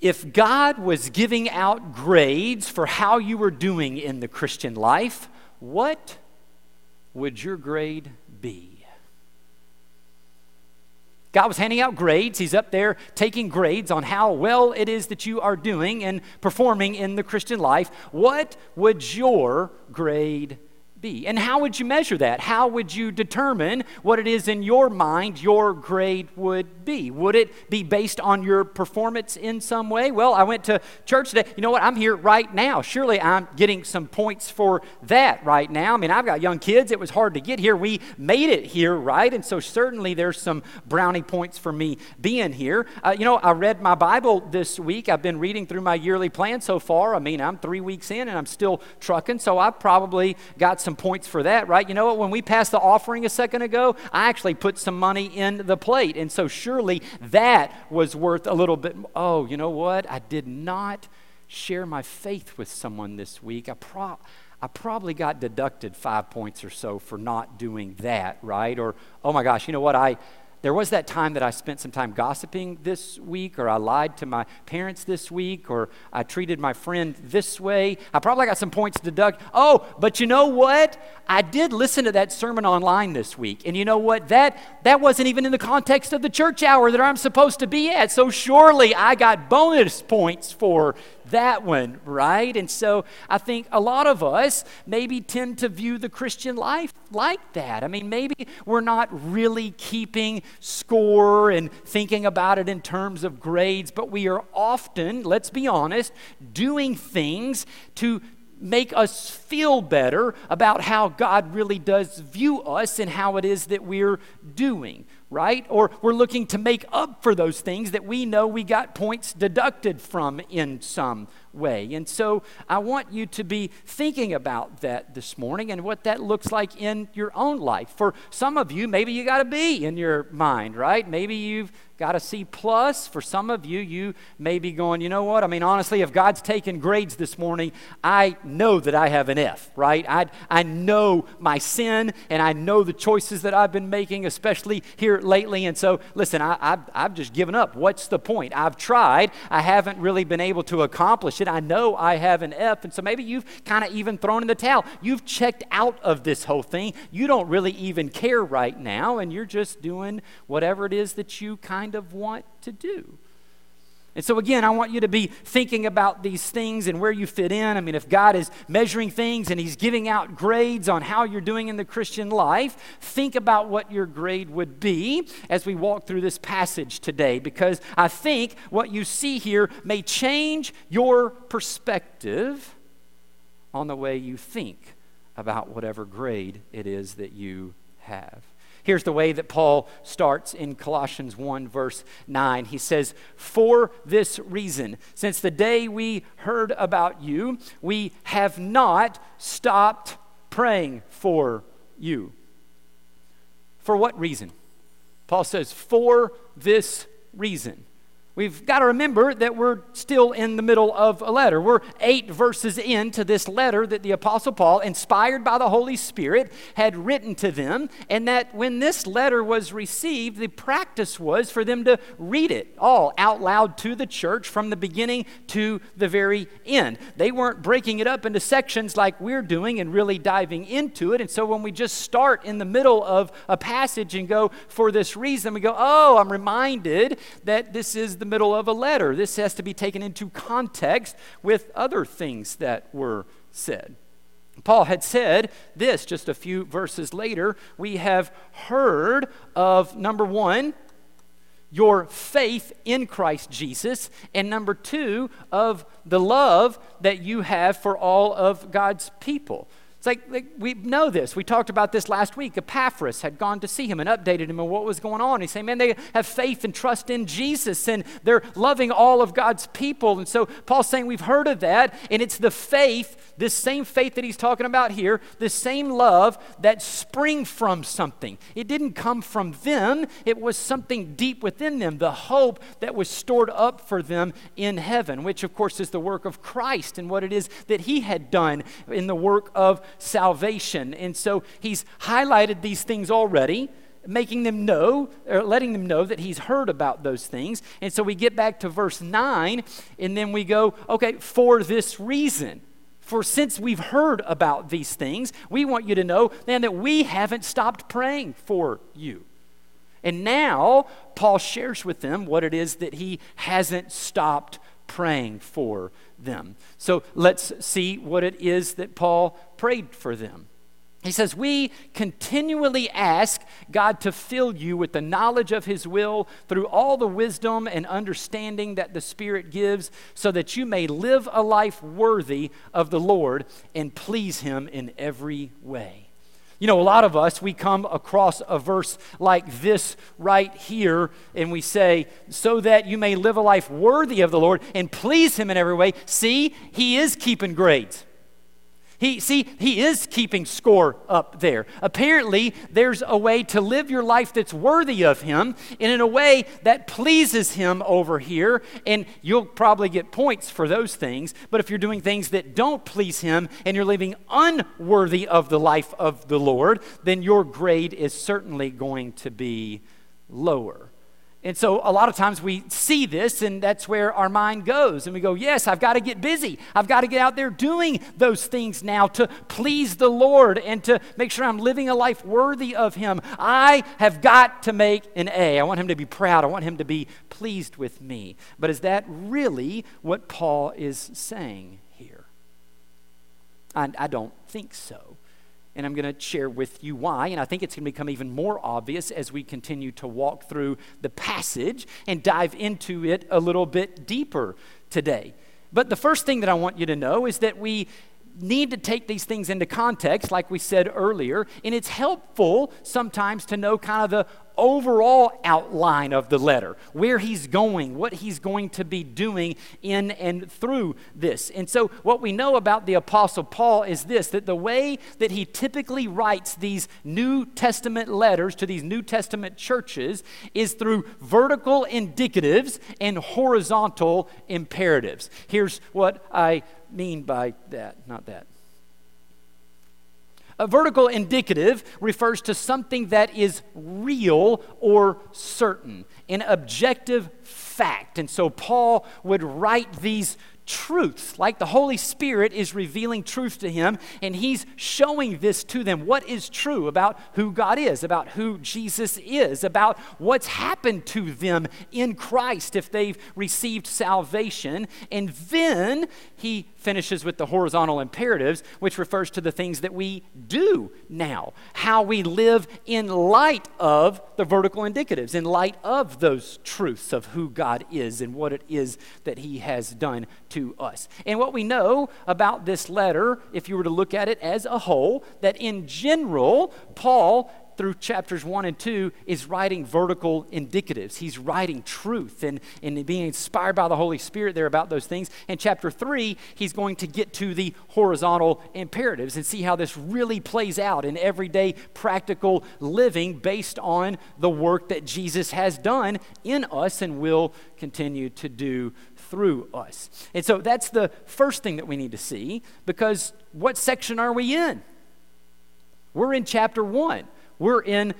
if God was giving out grades for how you were doing in the Christian life, what would your grade be? God was handing out grades. He's up there taking grades on how well it is that you are doing and performing in the Christian life. What would your grade be? And how would you measure that? How would you determine what it is in your mind your grade would be? Would it be based on your performance in some way? Well, I went to church today. You know what? I'm here right now. Surely I'm getting some points for that right now. I mean, I've got young kids. It was hard to get here. We made it here, right? And so certainly there's some brownie points for me being here. Uh, you know, I read my Bible this week. I've been reading through my yearly plan so far. I mean, I'm three weeks in and I'm still trucking, so I've probably got some points for that, right? You know what? When we passed the offering a second ago, I actually put some money in the plate. And so surely that was worth a little bit. Oh, you know what? I did not share my faith with someone this week. I, pro- I probably got deducted five points or so for not doing that, right? Or, oh my gosh, you know what? I there was that time that I spent some time gossiping this week, or I lied to my parents this week, or I treated my friend this way. I probably got some points to deduct. Oh, but you know what? I did listen to that sermon online this week. And you know what? That, that wasn't even in the context of the church hour that I'm supposed to be at. So surely I got bonus points for that one, right? And so I think a lot of us maybe tend to view the Christian life like that. I mean, maybe we're not really keeping score and thinking about it in terms of grades, but we are often, let's be honest, doing things to make us feel better about how God really does view us and how it is that we're doing right? Or we're looking to make up for those things that we know we got points deducted from in some way. And so I want you to be thinking about that this morning and what that looks like in your own life. For some of you, maybe you got a B in your mind, right? Maybe you've got a C plus. For some of you, you may be going, you know what? I mean, honestly, if God's taken grades this morning, I know that I have an F, right? I, I know my sin and I know the choices that I've been making, especially here lately. And so, listen, I, I've, I've just given up. What's the point? I've tried. I haven't really been able to accomplish it. I know I have an F. And so maybe you've kind of even thrown in the towel. You've checked out of this whole thing. You don't really even care right now, and you're just doing whatever it is that you kind of want to do. And so, again, I want you to be thinking about these things and where you fit in. I mean, if God is measuring things and He's giving out grades on how you're doing in the Christian life, think about what your grade would be as we walk through this passage today, because I think what you see here may change your perspective on the way you think about whatever grade it is that you have. Here's the way that Paul starts in Colossians 1, verse 9. He says, For this reason, since the day we heard about you, we have not stopped praying for you. For what reason? Paul says, For this reason. We've got to remember that we're still in the middle of a letter. We're eight verses into this letter that the Apostle Paul, inspired by the Holy Spirit, had written to them, and that when this letter was received, the practice was for them to read it all out loud to the church from the beginning to the very end. They weren't breaking it up into sections like we're doing and really diving into it. And so when we just start in the middle of a passage and go, for this reason, we go, oh, I'm reminded that this is the middle of a letter. This has to be taken into context with other things that were said. Paul had said this just a few verses later. We have heard of number one, your faith in Christ Jesus, and number two, of the love that you have for all of God's people. It's like, like, we know this. We talked about this last week. Epaphras had gone to see him and updated him on what was going on. He said, man, they have faith and trust in Jesus and they're loving all of God's people. And so Paul's saying, we've heard of that. And it's the faith, this same faith that he's talking about here, this same love that spring from something. It didn't come from them, it was something deep within them, the hope that was stored up for them in heaven, which of course is the work of Christ and what it is that he had done in the work of salvation. And so he's highlighted these things already making them know, or letting them know that he's heard about those things. And so we get back to verse 9, and then we go, okay, for this reason. For since we've heard about these things, we want you to know, man, that we haven't stopped praying for you. And now, Paul shares with them what it is that he hasn't stopped praying for them. So let's see what it is that Paul prayed for them. He says, We continually ask God to fill you with the knowledge of His will through all the wisdom and understanding that the Spirit gives, so that you may live a life worthy of the Lord and please Him in every way. You know, a lot of us, we come across a verse like this right here, and we say, So that you may live a life worthy of the Lord and please Him in every way. See, He is keeping grades. He, see, he is keeping score up there. Apparently, there's a way to live your life that's worthy of him and in a way that pleases him over here. And you'll probably get points for those things. But if you're doing things that don't please him and you're living unworthy of the life of the Lord, then your grade is certainly going to be lower. And so a lot of times we see this, and that's where our mind goes. And we go, Yes, I've got to get busy. I've got to get out there doing those things now to please the Lord and to make sure I'm living a life worthy of Him. I have got to make an A. I want Him to be proud. I want Him to be pleased with me. But is that really what Paul is saying here? I, I don't think so and I'm going to share with you why. And I think it's going to become even more obvious as we continue to walk through the passage and dive into it a little bit deeper today. But the first thing that I want you to know is that we need to take these things into context, like we said earlier, and it's helpful sometimes to know kind of the overall outline of the letter, where he's going, what he's going to be doing in and through this. And so, what we know about the Apostle Paul is this that the way that he typically writes these New Testament letters to these New Testament churches is through vertical indicatives and horizontal imperatives. Here's what I mean by that, not that. A vertical indicative refers to something that is real or certain, an objective fact. And so Paul would write these truths, like the Holy Spirit is revealing truth to him, and he's showing this to them. What is true about who God is, about who Jesus is, about what's happened to them in Christ if they've received salvation. And then he finishes with the horizontal imperatives, which refers to the things that we do now, how we live in light of the vertical indicatives, in light of those truths of who God is and what it is that he has done to us. And what we know about this letter, if you were to look at it as a whole, that in general, Paul through chapters 1 and 2 is writing vertical indicatives. He's writing truth and, and being inspired by the Holy Spirit there about those things. And chapter 3, he's going to get to the horizontal imperatives and see how this really plays out in everyday practical living based on the work that Jesus has done in us and will continue to do through us. And so that's the first thing that we need to see because what section are we in? We're in chapter 1. We're in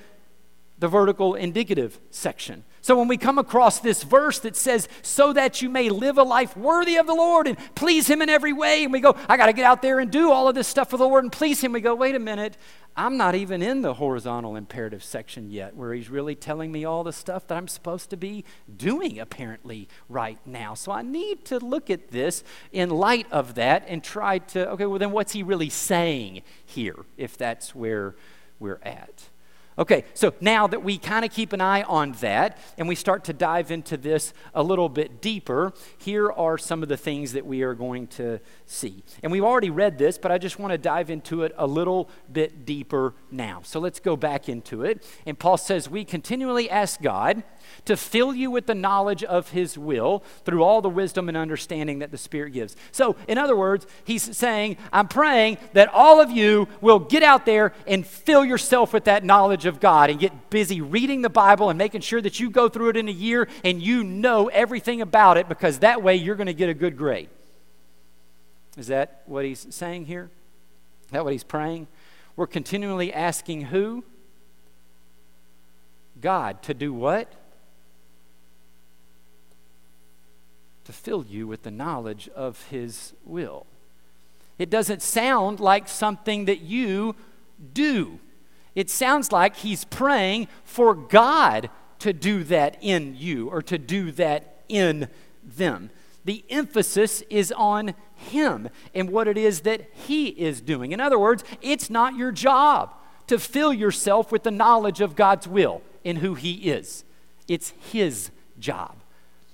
the vertical indicative section. So when we come across this verse that says, so that you may live a life worthy of the Lord and please Him in every way, and we go, I got to get out there and do all of this stuff for the Lord and please Him, we go, wait a minute, I'm not even in the horizontal imperative section yet, where He's really telling me all the stuff that I'm supposed to be doing apparently right now. So I need to look at this in light of that and try to, okay, well, then what's He really saying here, if that's where we're at? Okay, so now that we kind of keep an eye on that and we start to dive into this a little bit deeper, here are some of the things that we are going to see. And we've already read this, but I just want to dive into it a little bit deeper now. So let's go back into it. And Paul says, We continually ask God to fill you with the knowledge of his will through all the wisdom and understanding that the Spirit gives. So, in other words, he's saying, I'm praying that all of you will get out there and fill yourself with that knowledge of God and get busy reading the Bible and making sure that you go through it in a year and you know everything about it because that way you're going to get a good grade. Is that what he's saying here? Is that what he's praying? We're continually asking who? God to do what? To fill you with the knowledge of His will. It doesn't sound like something that you do. It sounds like he's praying for God to do that in you or to do that in them. The emphasis is on him and what it is that he is doing. In other words, it's not your job to fill yourself with the knowledge of God's will in who he is, it's his job.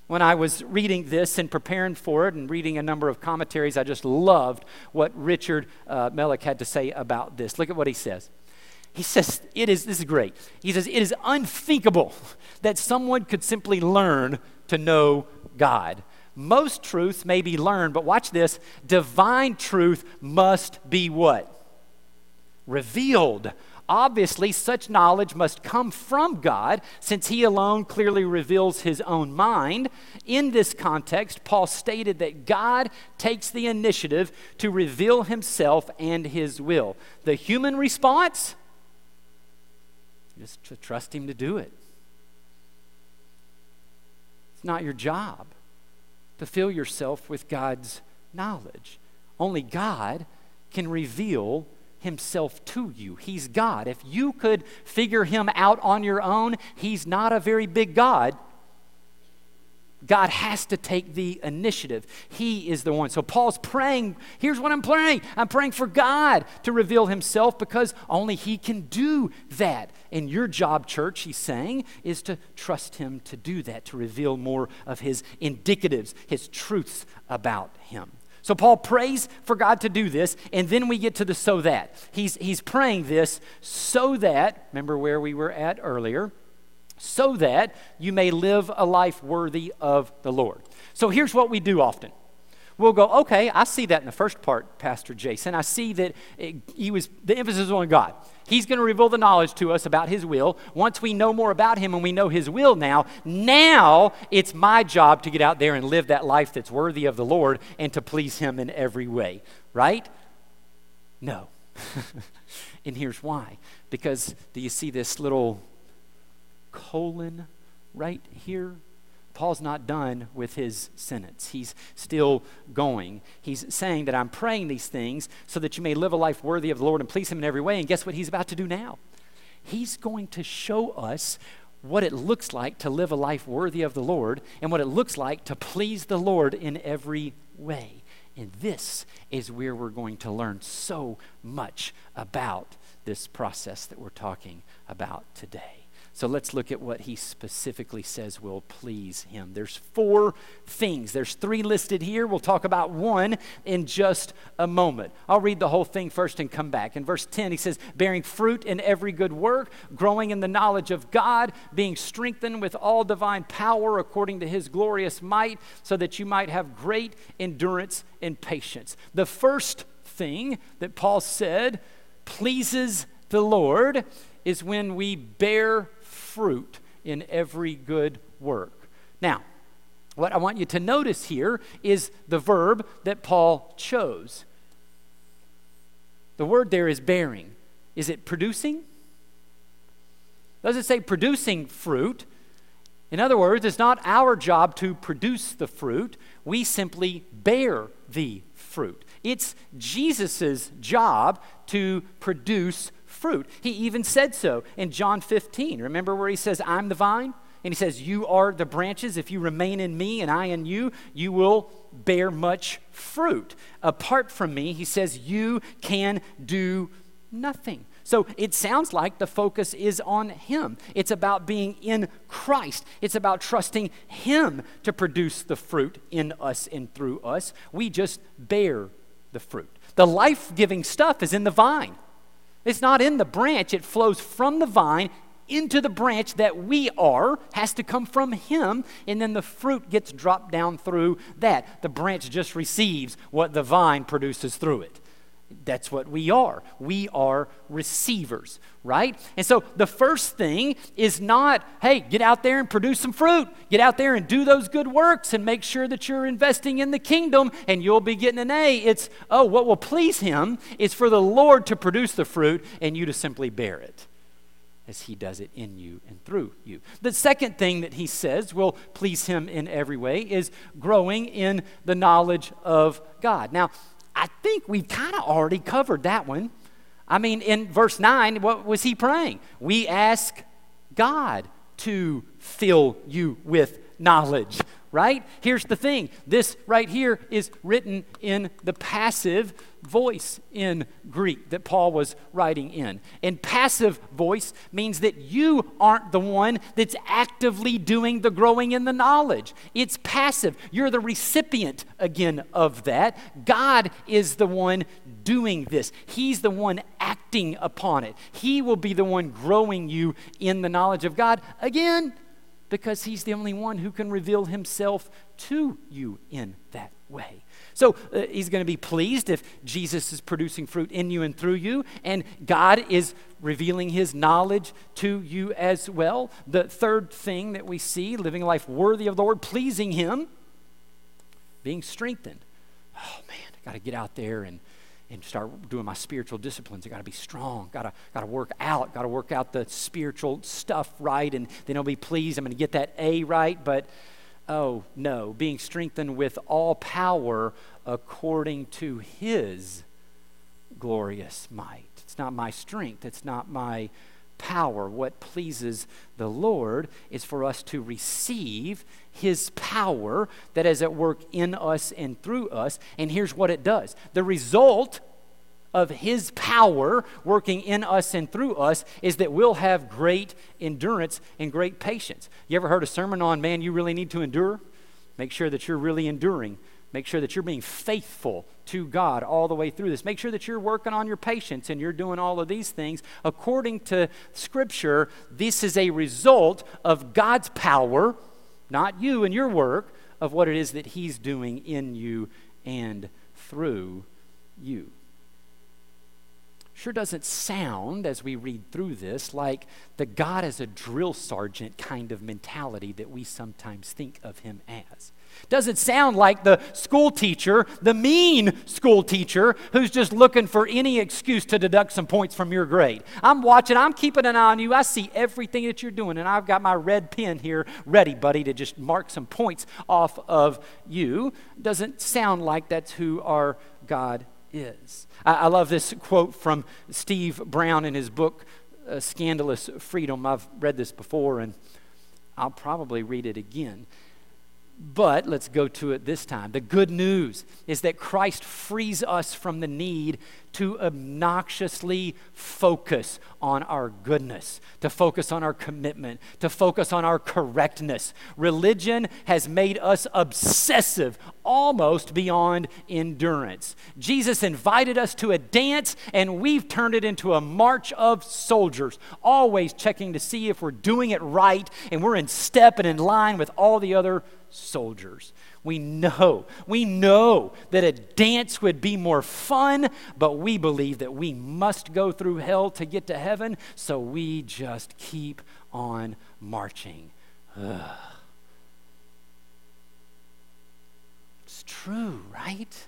When I was reading this and preparing for it and reading a number of commentaries, I just loved what Richard uh, Melick had to say about this. Look at what he says. He says, it is, this is great. He says, it is unthinkable that someone could simply learn to know God. Most truths may be learned, but watch this divine truth must be what? Revealed. Obviously, such knowledge must come from God, since He alone clearly reveals His own mind. In this context, Paul stated that God takes the initiative to reveal Himself and His will. The human response? Just to trust Him to do it. It's not your job to fill yourself with God's knowledge. Only God can reveal himself to you. He's God. If you could figure him out on your own, he's not a very big God. God has to take the initiative. He is the one. So Paul's praying. Here's what I'm praying I'm praying for God to reveal himself because only he can do that. And your job, church, he's saying, is to trust him to do that, to reveal more of his indicatives, his truths about him. So Paul prays for God to do this, and then we get to the so that. He's, he's praying this so that, remember where we were at earlier, so that you may live a life worthy of the Lord. So here's what we do often. We'll go, okay, I see that in the first part, Pastor Jason. I see that it, he was the emphasis on God. He's going to reveal the knowledge to us about His will. Once we know more about Him and we know His will now, now it's my job to get out there and live that life that's worthy of the Lord and to please Him in every way, right? No. and here's why. Because do you see this little colon right here? Paul's not done with his sentence. He's still going. He's saying that I'm praying these things so that you may live a life worthy of the Lord and please Him in every way. And guess what he's about to do now? He's going to show us what it looks like to live a life worthy of the Lord and what it looks like to please the Lord in every way. And this is where we're going to learn so much about this process that we're talking about today. So let's look at what he specifically says will please him. There's four things. There's three listed here. We'll talk about one in just a moment. I'll read the whole thing first and come back. In verse 10, he says, bearing fruit in every good work, growing in the knowledge of God, being strengthened with all divine power according to his glorious might, so that you might have great endurance and patience. The first thing that Paul said pleases the Lord is when we bear fruit in every good work. Now, what I want you to notice here is the verb that Paul chose. The word there is bearing. Is it producing? Does it say producing fruit? In other words, it's not our job to produce the fruit, we simply bear the fruit. It's Jesus' job to produce fruit. He even said so in John 15. Remember where he says, I'm the vine? And he says, You are the branches. If you remain in me and I in you, you will bear much fruit. Apart from me, he says, You can do nothing. So it sounds like the focus is on Him. It's about being in Christ. It's about trusting Him to produce the fruit in us and through us. We just bear the fruit. The life giving stuff is in the vine. It's not in the branch, it flows from the vine into the branch that we are, has to come from Him, and then the fruit gets dropped down through that. The branch just receives what the vine produces through it. That's what we are. We are receivers, right? And so the first thing is not, hey, get out there and produce some fruit. Get out there and do those good works and make sure that you're investing in the kingdom and you'll be getting an A. It's, oh, what will please Him is for the Lord to produce the fruit and you to simply bear it. as he does it in you and through you. The second thing that he says will please him in every way is growing in the knowledge of God. Now, I think we've kind of already covered that one. I mean, in verse 9, what was he praying? We ask God to fill you with knowledge, right? Here's the thing this right here is written in the passive voice in Greek that Paul was writing in. And passive voice means that you aren't the one that's actively doing the growing in the knowledge. It's passive. You're the recipient again of that. God is the one doing this, He's the one acting upon it. He will be the one growing you in the knowledge of God. Again, because He's the only one who can reveal Himself to you in that way. So uh, he's going to be pleased if Jesus is producing fruit in you and through you, and God is revealing his knowledge to you as well. The third thing that we see living a life worthy of the Lord, pleasing him, being strengthened. Oh man, I got to get out there and and start doing my spiritual disciplines. I got to be strong. Got to got to work out. Got to work out the spiritual stuff right, and then I'll be pleased. I'm going to get that A right. But Oh, no, being strengthened with all power according to his glorious might. It's not my strength, it's not my power. What pleases the Lord is for us to receive his power that is at work in us and through us. And here's what it does the result of His power working in us and through us is that we'll have great endurance and great patience. You ever heard a sermon on, man, you really need to endure? Make sure that you're really enduring. Make sure that you're being faithful to God all the way through this. Make sure that you're working on your patience and you're doing all of these things. According to Scripture, this is a result of God's power, not you and your work, of what it is that He's doing in you and through you sure doesn't sound, as we read through this, like the God as a drill sergeant kind of mentality that we sometimes think of him as. Doesn't sound like the school teacher, the mean school teacher, who's just looking for any excuse to deduct some points from your grade. I'm watching, I'm keeping an eye on you. I see everything that you're doing, and I've got my red pen here ready, buddy, to just mark some points off of you. Doesn't sound like that's who our God is. I, I love this quote from Steve Brown in his book, uh, Scandalous Freedom. I've read this before and I'll probably read it again. But let's go to it this time. The good news is that Christ frees us from the need to obnoxiously focus on our goodness, to focus on our commitment, to focus on our correctness. Religion has made us obsessive, almost beyond endurance. Jesus invited us to a dance, and we've turned it into a march of soldiers, always checking to see if we're doing it right and we're in step and in line with all the other soldiers. We know, we know that a dance would be more fun, but we believe that we must go through hell to get to heaven, so we just keep on marching. Ugh. It's true, right?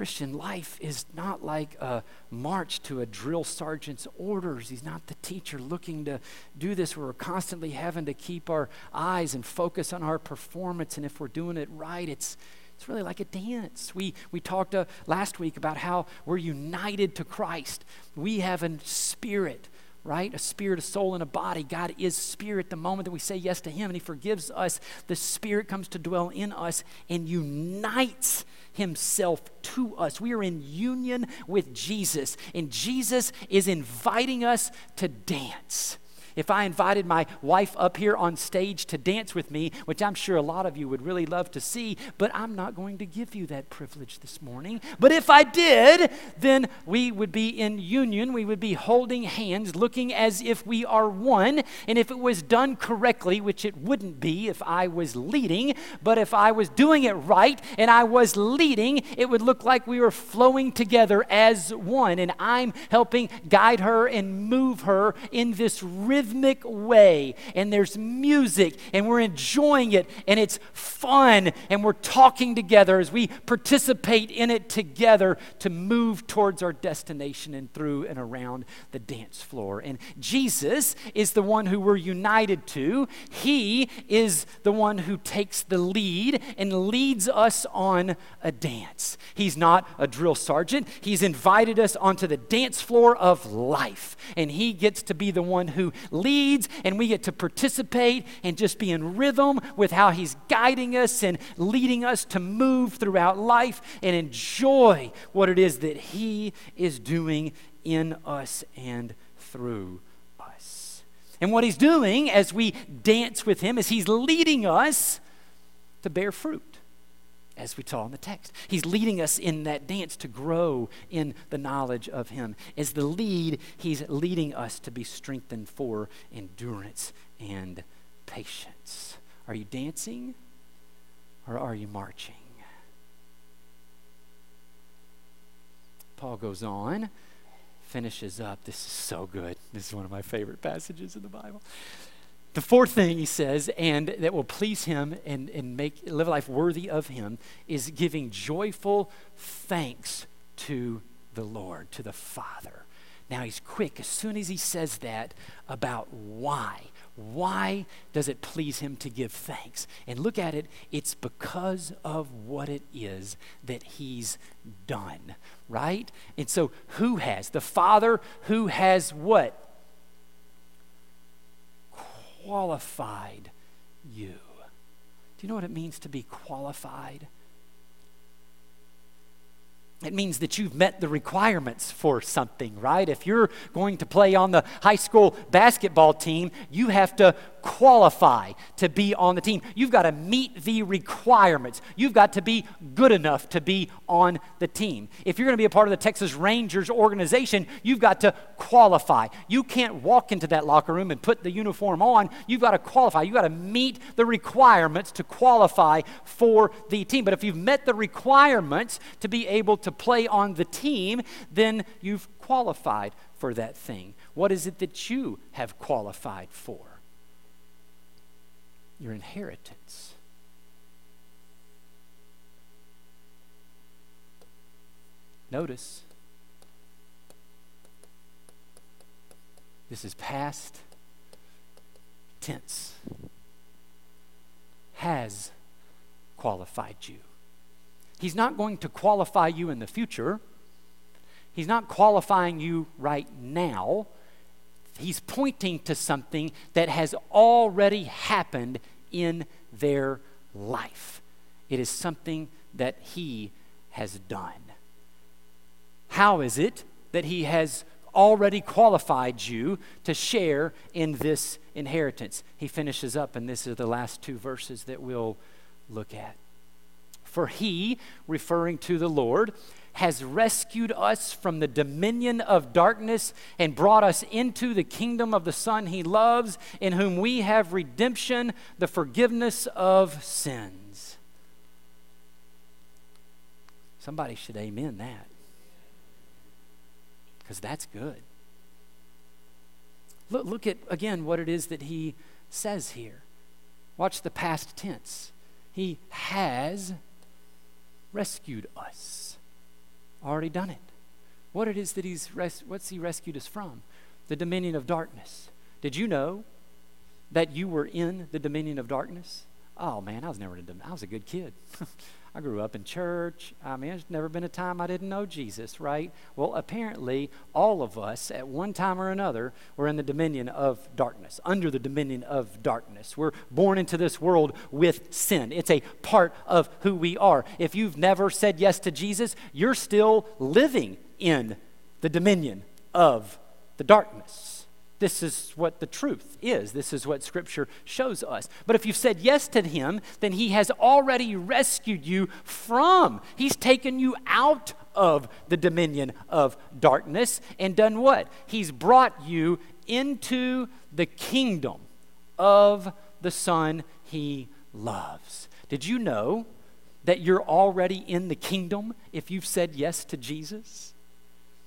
Christian life is not like a march to a drill sergeant's orders. He's not the teacher looking to do this. We're constantly having to keep our eyes and focus on our performance. And if we're doing it right, it's, it's really like a dance. We, we talked uh, last week about how we're united to Christ. We have a spirit right? A spirit, a soul, and a body. God is spirit. The moment that we say yes to Him and He forgives us, the Spirit comes to dwell in us and unites himself to us. We are in union with Jesus, and Jesus is inviting us to dance. If I invited my wife up here on stage to dance with me, which I'm sure a lot of you would really love to see, but I'm not going to give you that privilege this morning. But if I did, then we would be in union. We would be holding hands, looking as if we are one. And if it was done correctly, which it wouldn't be if I was leading, but if I was doing it right and I was leading, it would look like we were flowing together as one. And I'm helping guide her and move her in this rhythm rhythmic way, and there's music, and we're enjoying it, and it's fun, and we're talking together as we participate in it together to move towards our destination and through and around the dance floor. And Jesus is the one who we're united to. He is the one who takes the lead and leads us on a dance. He's not a drill sergeant, He's invited us onto the dance floor of life. And He gets to be the one who leads, and we get to participate and just be in rhythm with how He's guiding us and leading us to move throughout life and enjoy what it is that He is doing in us and through us. And what He's doing as we dance with Him is He's leading us to bear fruit as we saw in the text. He's leading us in that dance to grow in the knowledge of Him. As the lead, He's leading us to be strengthened for endurance and patience. Are you dancing or are you marching? Paul goes on, finishes up. This is so good. This is one of my favorite passages in the Bible. The fourth thing he says, and that will please him and, and make live a life worthy of him, is giving joyful thanks to the Lord, to the Father. Now he's quick as soon as he says that about why. Why does it please him to give thanks? And look at it, it's because of what it is that he's done, right? And so, who has? The Father who has what? Qualified you. Do you know what it means to be qualified? It means that you've met the requirements for something, right? If you're going to play on the high school basketball team, you have to qualify to be on the team. You've got to meet the requirements. You've got to be good enough to be on the team. If you're going to be a part of the Texas Rangers organization, you've got to qualify. You can't walk into that locker room and put the uniform on. You've got to qualify. You've got to meet the requirements to qualify for the team. But if you've met the requirements to be able to play on the team, then you've qualified for that thing. What is it that you have qualified for? Your inheritance. Notice, this is past tense. Has qualified you. He's not going to qualify you in the future. He's not qualifying you right now he's pointing to something that has already happened in their life. It is something that he has done. How is it that he has already qualified you to share in this inheritance? He finishes up, and this is the last two verses that we'll look at. For he, referring to the Lord, has rescued us from the dominion of darkness and brought us into the kingdom of the Son he loves, in whom we have redemption, the forgiveness of sins. Somebody should amen that. Because that's good. Look, look at, again, what it is that he says here. Watch the past tense. He has rescued us already done it. What it is that he's res- what's he rescued us from? The dominion of darkness. Did you know that you were in the dominion of darkness? Oh man, I was never in I was a good kid. I grew up in church. I mean, there's never been a time I didn't know Jesus, right? Well, apparently, all of us at one time or another were in the dominion of darkness, under the dominion of darkness. We're born into this world with sin, it's a part of who we are. If you've never said yes to Jesus, you're still living in the dominion of the darkness. This is what the truth is. This is what Scripture shows us. But if you've said yes to Him, then He has already rescued you from, He's taken you out of the dominion of darkness and done what? He's brought you into the kingdom of the Son He loves. Did you know that you're already in the kingdom if you've said yes to Jesus?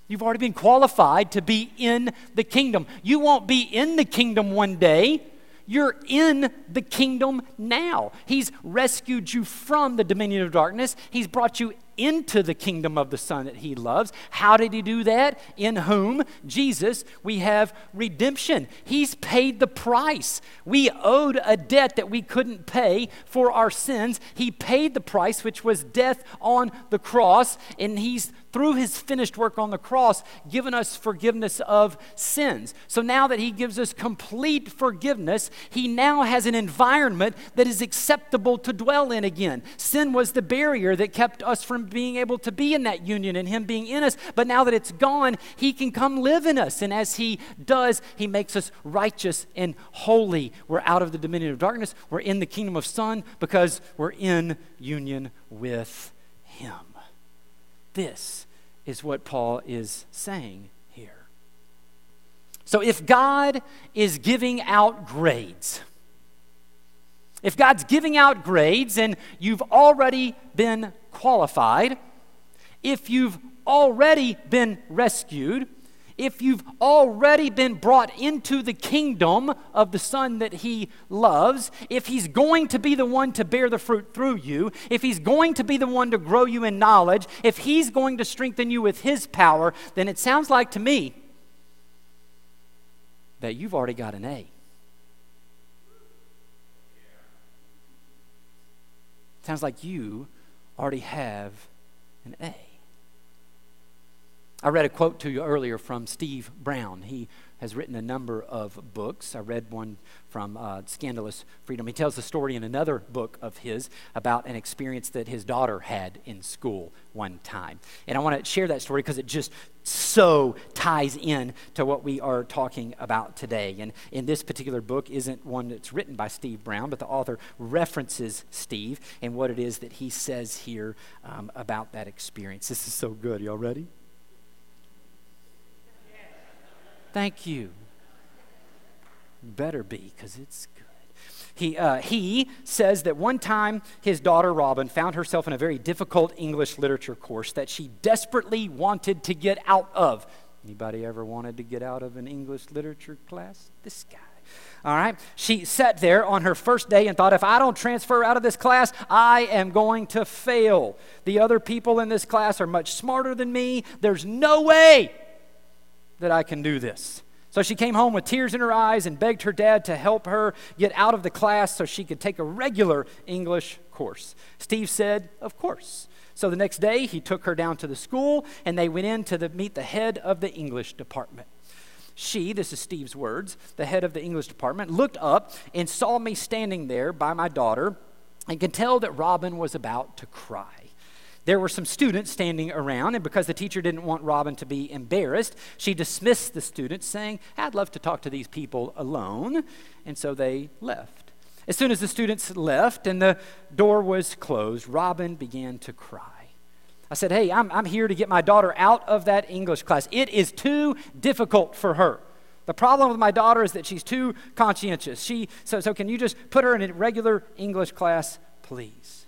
You've already been qualified to be in the kingdom. You won't be in the kingdom one day. You're in the kingdom now. He's rescued you from the dominion of darkness. He's brought you into the kingdom of the Son that He loves. How did He do that? In whom? Jesus, we have redemption. He's paid the price. We owed a debt that we couldn't pay for our sins. He paid the price, which was death on the cross, and He's through his finished work on the cross, given us forgiveness of sins. So now that he gives us complete forgiveness, he now has an environment that is acceptable to dwell in again. Sin was the barrier that kept us from being able to be in that union and him being in us. But now that it's gone, he can come live in us. And as he does, he makes us righteous and holy. We're out of the dominion of darkness, we're in the kingdom of Son because we're in union with him. This is what Paul is saying here. So if God is giving out grades, if God's giving out grades and you've already been qualified, if you've already been rescued, if you've already been brought into the kingdom of the Son that He loves, if He's going to be the one to bear the fruit through you, if He's going to be the one to grow you in knowledge, if He's going to strengthen you with His power, then it sounds like to me that you've already got an A. Sounds like you already have an A. I read a quote to you earlier from Steve Brown. He has written a number of books. I read one from uh, Scandalous Freedom. He tells the story in another book of his about an experience that his daughter had in school one time. And I want to share that story because it just so ties in to what we are talking about today. And in this particular book isn't one that's written by Steve Brown, but the author references Steve and what it is that he says here um, about that experience. This is so good. Y'all ready? Thank you. Better be, because it's good. He, uh, he says that one time his daughter Robin found herself in a very difficult English literature course that she desperately wanted to get out of. Anybody ever wanted to get out of an English literature class? This guy. All right. She sat there on her first day and thought, if I don't transfer out of this class, I am going to fail. The other people in this class are much smarter than me. There's no way that I can do this. So she came home with tears in her eyes and begged her dad to help her get out of the class so she could take a regular English course. Steve said, Of course. So the next day, he took her down to the school and they went in to the, meet the head of the English department. She, this is Steve's words, the head of the English department, looked up and saw me standing there by my daughter and could tell that Robin was about to cry. There were some students standing around, and because the teacher didn't want Robin to be embarrassed, she dismissed the students, saying, I'd love to talk to these people alone. And so they left. As soon as the students left and the door was closed, Robin began to cry. I said, Hey, I'm, I'm here to get my daughter out of that English class. It is too difficult for her. The problem with my daughter is that she's too conscientious. She, so, so can you just put her in a regular English class, please?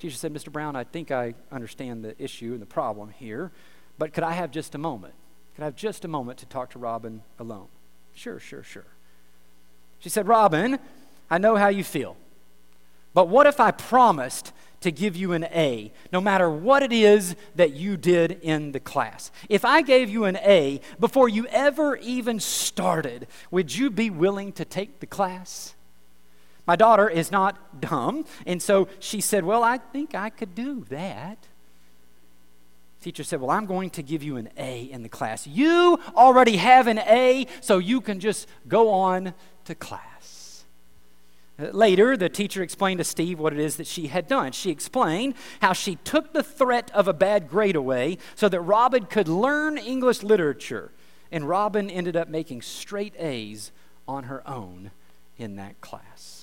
Teacher said, Mr. Brown, I think I understand the issue and the problem here, but could I have just a moment? Could I have just a moment to talk to Robin alone? Sure, sure, sure. She said, Robin, I know how you feel, but what if I promised to give you an A, no matter what it is that you did in the class. If I gave you an A before you ever even started, would you be willing to take the class? My daughter is not dumb, and so she said, Well, I think I could do that. Teacher said, Well, I'm going to give you an A in the class. You already have an A, so you can just go on to class. Uh, later, the teacher explained to Steve what it is that she had done. She explained how she took the threat of a bad grade away so that Robin could learn English literature. And Robin ended up making straight A's on her own in that class.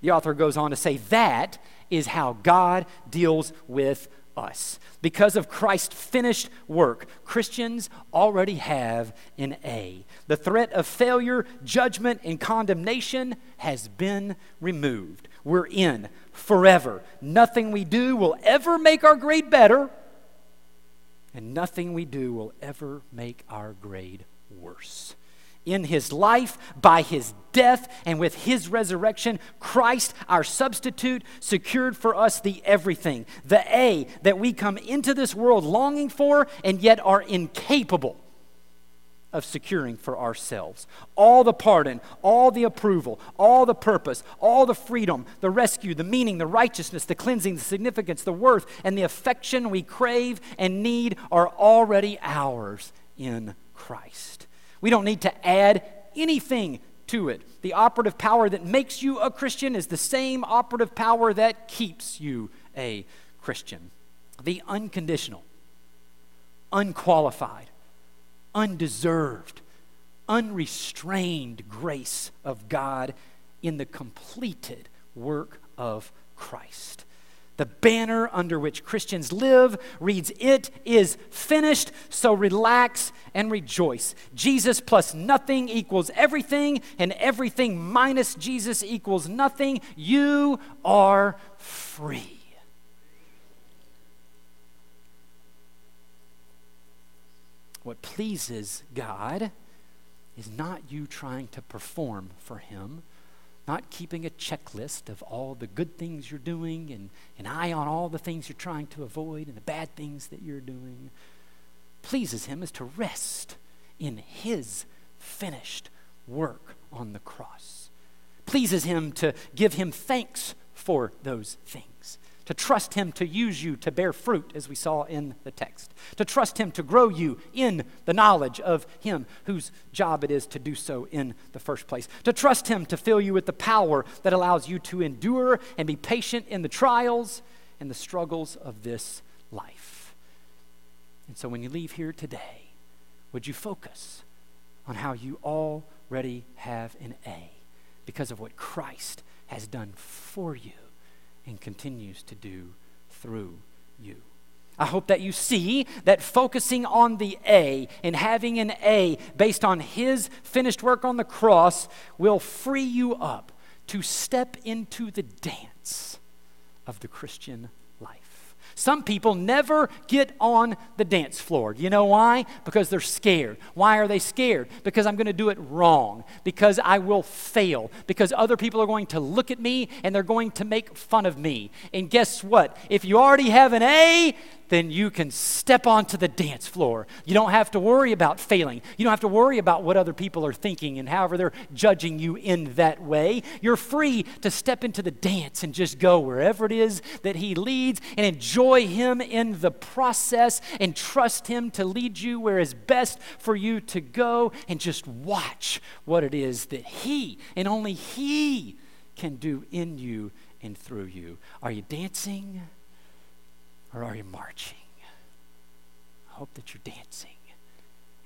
The author goes on to say that is how God deals with us. Because of Christ's finished work, Christians already have an A. The threat of failure, judgment, and condemnation has been removed. We're in forever. Nothing we do will ever make our grade better, and nothing we do will ever make our grade worse. In his life, by his death, and with his resurrection, Christ, our substitute, secured for us the everything, the A that we come into this world longing for and yet are incapable of securing for ourselves. All the pardon, all the approval, all the purpose, all the freedom, the rescue, the meaning, the righteousness, the cleansing, the significance, the worth, and the affection we crave and need are already ours in Christ. We don't need to add anything to it. The operative power that makes you a Christian is the same operative power that keeps you a Christian. The unconditional, unqualified, undeserved, unrestrained grace of God in the completed work of Christ. The banner under which Christians live reads, It is finished, so relax and rejoice. Jesus plus nothing equals everything, and everything minus Jesus equals nothing. You are free. What pleases God is not you trying to perform for Him, not keeping a checklist of all the good things you're doing and an eye on all the things you're trying to avoid and the bad things that you're doing. Pleases Him is to rest in His finished work on the cross. Pleases Him to give Him thanks for those things to trust Him to use you to bear fruit, as we saw in the text, to trust Him to grow you in the knowledge of Him whose job it is to do so in the first place, to trust Him to fill you with the power that allows you to endure and be patient in the trials and the struggles of this life. And so when you leave here today, would you focus on how you already have an A because of what Christ has done for you? And continues to do through you. I hope that you see that focusing on the A and having an A based on His finished work on the cross will free you up to step into the dance of the Christian some people never get on the dance floor. You know why? Because they're scared. Why are they scared? Because I'm going to do it wrong. Because I will fail. Because other people are going to look at me and they're going to make fun of me. And guess what? If you already have an A, then you can step onto the dance floor. You don't have to worry about failing. You don't have to worry about what other people are thinking and however they're judging you in that way. You're free to step into the dance and just go wherever it is that He leads and enjoy Him in the process and trust Him to lead you where is best for you to go and just watch what it is that He and only He can do in you and through you. Are you dancing? Or are you marching? I hope that you're dancing.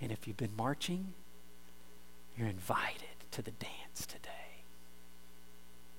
And if you've been marching, you're invited to the dance today.